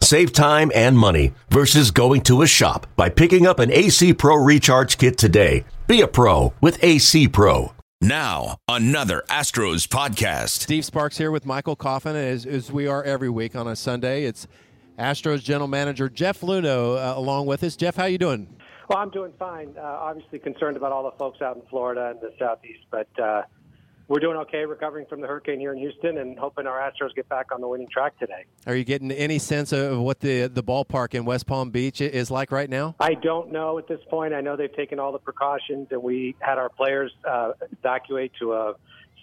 Save time and money versus going to a shop by picking up an AC Pro Recharge Kit today. Be a pro with AC Pro. Now, another Astros podcast. Steve Sparks here with Michael Coffin, as, as we are every week on a Sunday. It's Astros general manager Jeff Luhnow uh, along with us. Jeff, how you doing? Well, I'm doing fine. Uh, obviously concerned about all the folks out in Florida and the Southeast, but uh, we're doing okay recovering from the hurricane here in Houston and hoping our Astros get back on the winning track today. Are you getting any sense of what the the ballpark in West Palm Beach is like right now? I don't know at this point. I know they've taken all the precautions, and we had our players uh, evacuate to a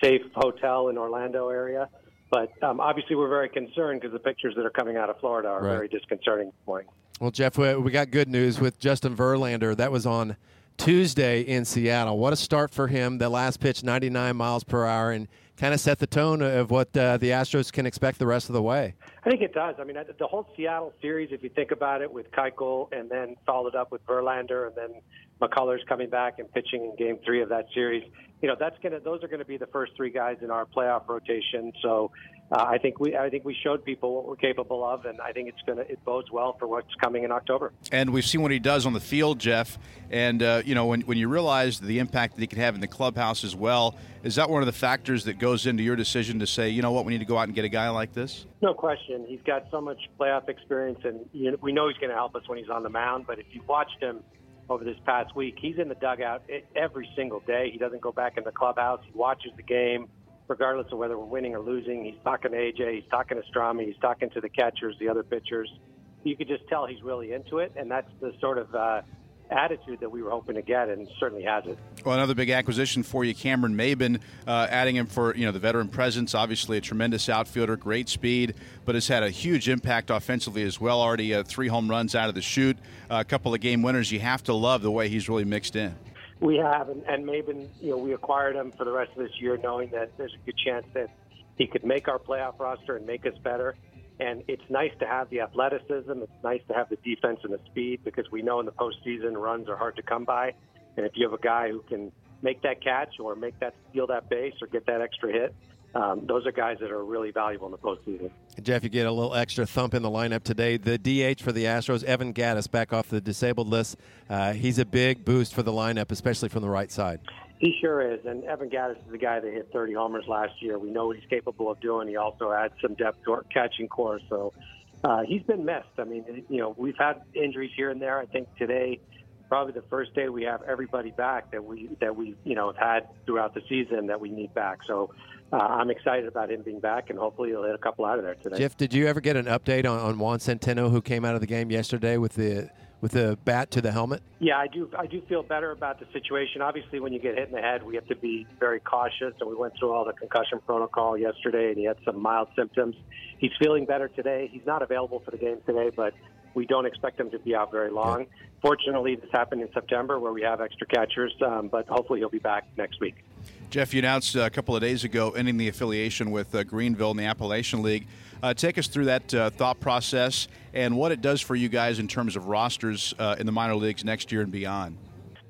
safe hotel in Orlando area. But um, obviously, we're very concerned because the pictures that are coming out of Florida are right. very disconcerting this morning. Well, Jeff, we got good news with Justin Verlander. That was on Tuesday in Seattle. What a start for him. The last pitch, 99 miles per hour, and kind of set the tone of what uh, the Astros can expect the rest of the way. I think it does. I mean, the whole Seattle series, if you think about it, with Keuchel and then followed up with Verlander and then McCullers coming back and pitching in Game Three of that series, you know, that's gonna those are going to be the first three guys in our playoff rotation. So uh, I think we I think we showed people what we're capable of, and I think it's gonna it bodes well for what's coming in October. And we've seen what he does on the field, Jeff. And uh, you know when when you realize the impact that he could have in the clubhouse as well, is that one of the factors that goes into your decision to say, you know what, we need to go out and get a guy like this? No question. He's got so much playoff experience, and you know, we know he's going to help us when he's on the mound. But if you watched him over this past week, he's in the dugout every single day. He doesn't go back in the clubhouse. He watches the game regardless of whether we're winning or losing. He's talking to AJ, he's talking to Strami, he's talking to the catchers, the other pitchers. You could just tell he's really into it, and that's the sort of uh, attitude that we were hoping to get, and certainly has it. Well, another big acquisition for you, Cameron Maybin, uh, adding him for you know the veteran presence. Obviously, a tremendous outfielder, great speed, but has had a huge impact offensively as well. Already uh, three home runs out of the chute, uh, a couple of game winners. You have to love the way he's really mixed in. We have, and, and Maybin, you know, we acquired him for the rest of this year, knowing that there's a good chance that he could make our playoff roster and make us better. And it's nice to have the athleticism. It's nice to have the defense and the speed because we know in the postseason runs are hard to come by. And if you have a guy who can make that catch or make that steal that base or get that extra hit, um, those are guys that are really valuable in the postseason. Jeff, you get a little extra thump in the lineup today. The DH for the Astros, Evan Gattis, back off the disabled list. Uh, he's a big boost for the lineup, especially from the right side. He sure is. And Evan Gattis is the guy that hit 30 homers last year. We know what he's capable of doing. He also adds some depth to our catching corps. So uh, he's been missed. I mean, you know, we've had injuries here and there. I think today probably the first day we have everybody back that we that we you know have had throughout the season that we need back. So uh, I'm excited about him being back, and hopefully he'll hit a couple out of there today. Jeff, did you ever get an update on, on Juan Centeno, who came out of the game yesterday with the with the bat to the helmet? Yeah, I do. I do feel better about the situation. Obviously, when you get hit in the head, we have to be very cautious, and we went through all the concussion protocol yesterday, and he had some mild symptoms. He's feeling better today. He's not available for the game today, but we don't expect him to be out very long. Yeah. Fortunately, this happened in September where we have extra catchers, um, but hopefully he'll be back next week. Jeff, you announced a couple of days ago ending the affiliation with uh, Greenville in the Appalachian League. Uh, take us through that uh, thought process and what it does for you guys in terms of rosters uh, in the minor leagues next year and beyond.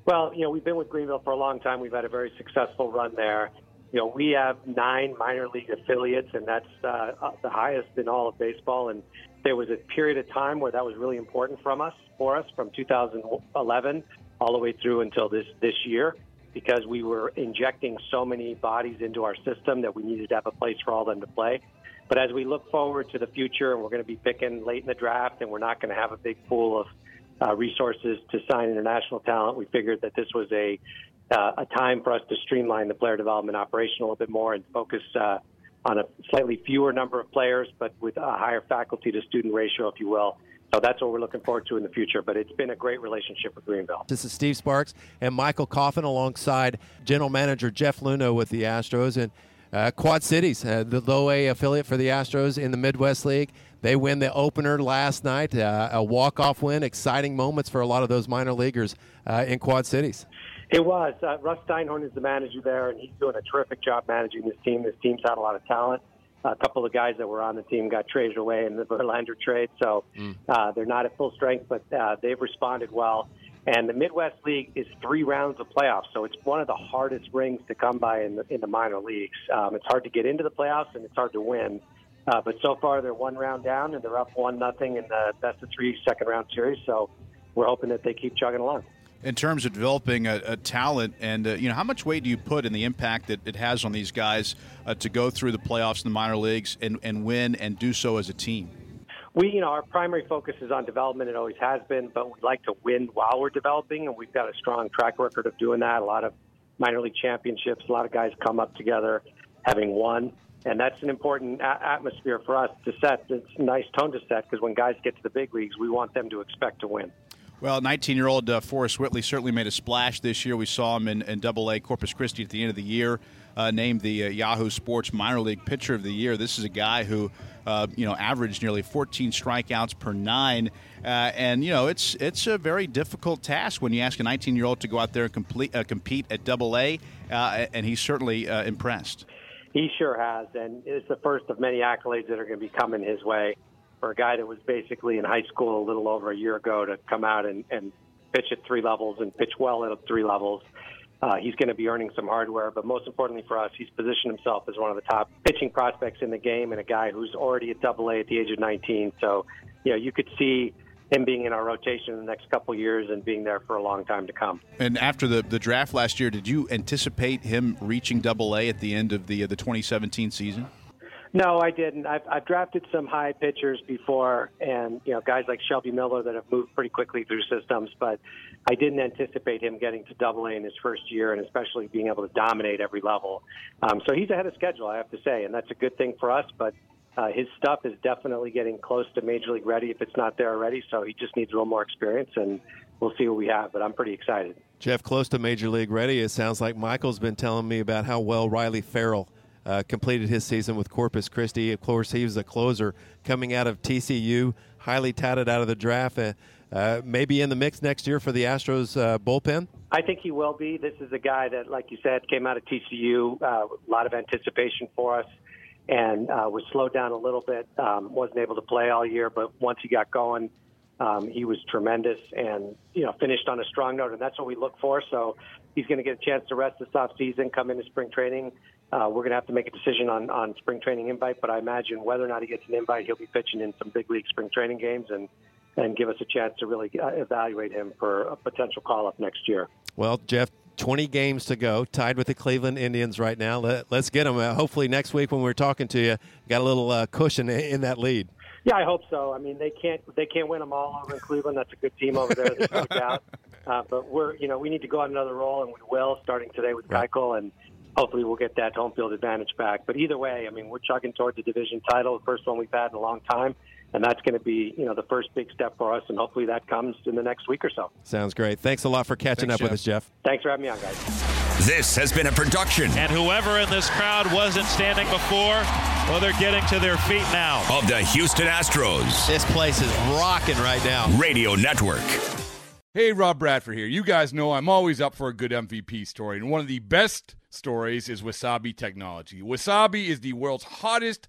Well, you know, we've been with Greenville for a long time. We've had a very successful run there. You know, we have nine minor league affiliates, and that's uh, the highest in all of baseball. And there was a period of time where that was really important from us, for us, from 2011 all the way through until this this year, because we were injecting so many bodies into our system that we needed to have a place for all them to play. But as we look forward to the future, and we're going to be picking late in the draft, and we're not going to have a big pool of uh, resources to sign international talent, we figured that this was a uh, a time for us to streamline the player development operation a little bit more and focus uh, on a slightly fewer number of players, but with a higher faculty to student ratio, if you will. So that's what we're looking forward to in the future. But it's been a great relationship with Greenville. This is Steve Sparks and Michael Coffin alongside General Manager Jeff Luhnow with the Astros and uh, Quad Cities, uh, the low A affiliate for the Astros in the Midwest League. They win the opener last night, uh, a walk-off win. Exciting moments for a lot of those minor leaguers uh, in Quad Cities. It was. Uh, Russ Steinhorn is the manager there, and he's doing a terrific job managing this team. This team's had a lot of talent. A couple of guys that were on the team got traded away in the Verlander trade, so mm. uh, they're not at full strength, but uh, they've responded well. And the Midwest League is three rounds of playoffs, so it's one of the hardest rings to come by in the, in the minor leagues. Um, it's hard to get into the playoffs, and it's hard to win. Uh, but so far, they're one round down, and they're up one nothing in the best of three second round series. So we're hoping that they keep chugging along in terms of developing a, a talent and uh, you know how much weight do you put in the impact that it has on these guys uh, to go through the playoffs in the minor leagues and, and win and do so as a team? We you know our primary focus is on development. It always has been but we like to win while we're developing and we've got a strong track record of doing that. A lot of minor league championships a lot of guys come up together having won and that's an important a- atmosphere for us to set. It's a nice tone to set because when guys get to the big leagues we want them to expect to win well, 19 year old uh, Forrest Whitley certainly made a splash this year. We saw him in, Double A Corpus Christi at the end of the year, uh, named the uh, Yahoo Sports Minor League Pitcher of the Year. This is a guy who, uh, you know, averaged nearly 14 strikeouts per nine. Uh, and, you know, it's it's a very difficult task when you ask a 19 year old to go out there and complete, uh, compete at Double A, and he's certainly impressed. He sure has, and it's the first of many accolades that are going to be coming his way for a guy that was basically in high school a little over a year ago to come out and, and pitch at three levels and pitch well at three levels. Uh, he's going to be earning some hardware, but most importantly for us, he's positioned himself as one of the top pitching prospects in the game and a guy who's already at Double A at the age of 19. So, you know, you could see him being in our rotation in the next couple years and being there for a long time to come. And after the, the draft last year, did you anticipate him reaching Double A at the end of the uh, the 2017 season? No, I didn't. I've, I've drafted some high pitchers before, and you know guys like Shelby Miller that have moved pretty quickly through systems. But I didn't anticipate him getting to Double A in his first year, and especially being able to dominate every level. Um, so he's ahead of schedule, I have to say, and that's a good thing for us. But uh, his stuff is definitely getting close to major league ready if it's not there already. So he just needs a little more experience, and we'll see what we have. But I'm pretty excited. Jeff, close to major league ready. It sounds like Michael's been telling me about how well Riley Ferrell uh, completed his season with Corpus Christi. Of course, he was a closer coming out of TCU, highly touted out of the draft. Uh, maybe in the mix next year for the Astros uh, bullpen? I think he will be. This is a guy that, like you said, came out of TCU, uh, a lot of anticipation for us, and uh, was slowed down a little bit. Um, wasn't able to play all year, but once he got going, um, he was tremendous and you know finished on a strong note, and that's what we look for. So he's going to get a chance to rest this off season, come into spring training, uh, we're going to have to make a decision on, on spring training invite, but I imagine whether or not he gets an invite, he'll be pitching in some big league spring training games and, and give us a chance to really uh, evaluate him for a potential call up next year. Well, Jeff, 20 games to go, tied with the Cleveland Indians right now. Let, us get them. Uh, hopefully, next week when we're talking to you, got a little uh, cushion in that lead. Yeah, I hope so. I mean, they can't they can't win them all over in Cleveland. That's a good team over there. There's no doubt. Uh, but we're you know we need to go on another roll, and we will starting today with right. Keuchel and hopefully we'll get that home field advantage back. But either way, I mean, we're chugging toward the division title, the first one we've had in a long time. And that's going to be, you know, the first big step for us, and hopefully that comes in the next week or so. Sounds great. Thanks a lot for catching Thanks, up Jeff. with us, Jeff. Thanks for having me on, guys. This has been a production. And whoever in this crowd wasn't standing before, well, they're getting to their feet now. Of the Houston Astros. This place is rocking right now. Radio Network. Hey, Rob Bradford here. You guys know I'm always up for a good MVP story, and one of the best stories is Wasabi Technology. Wasabi is the world's hottest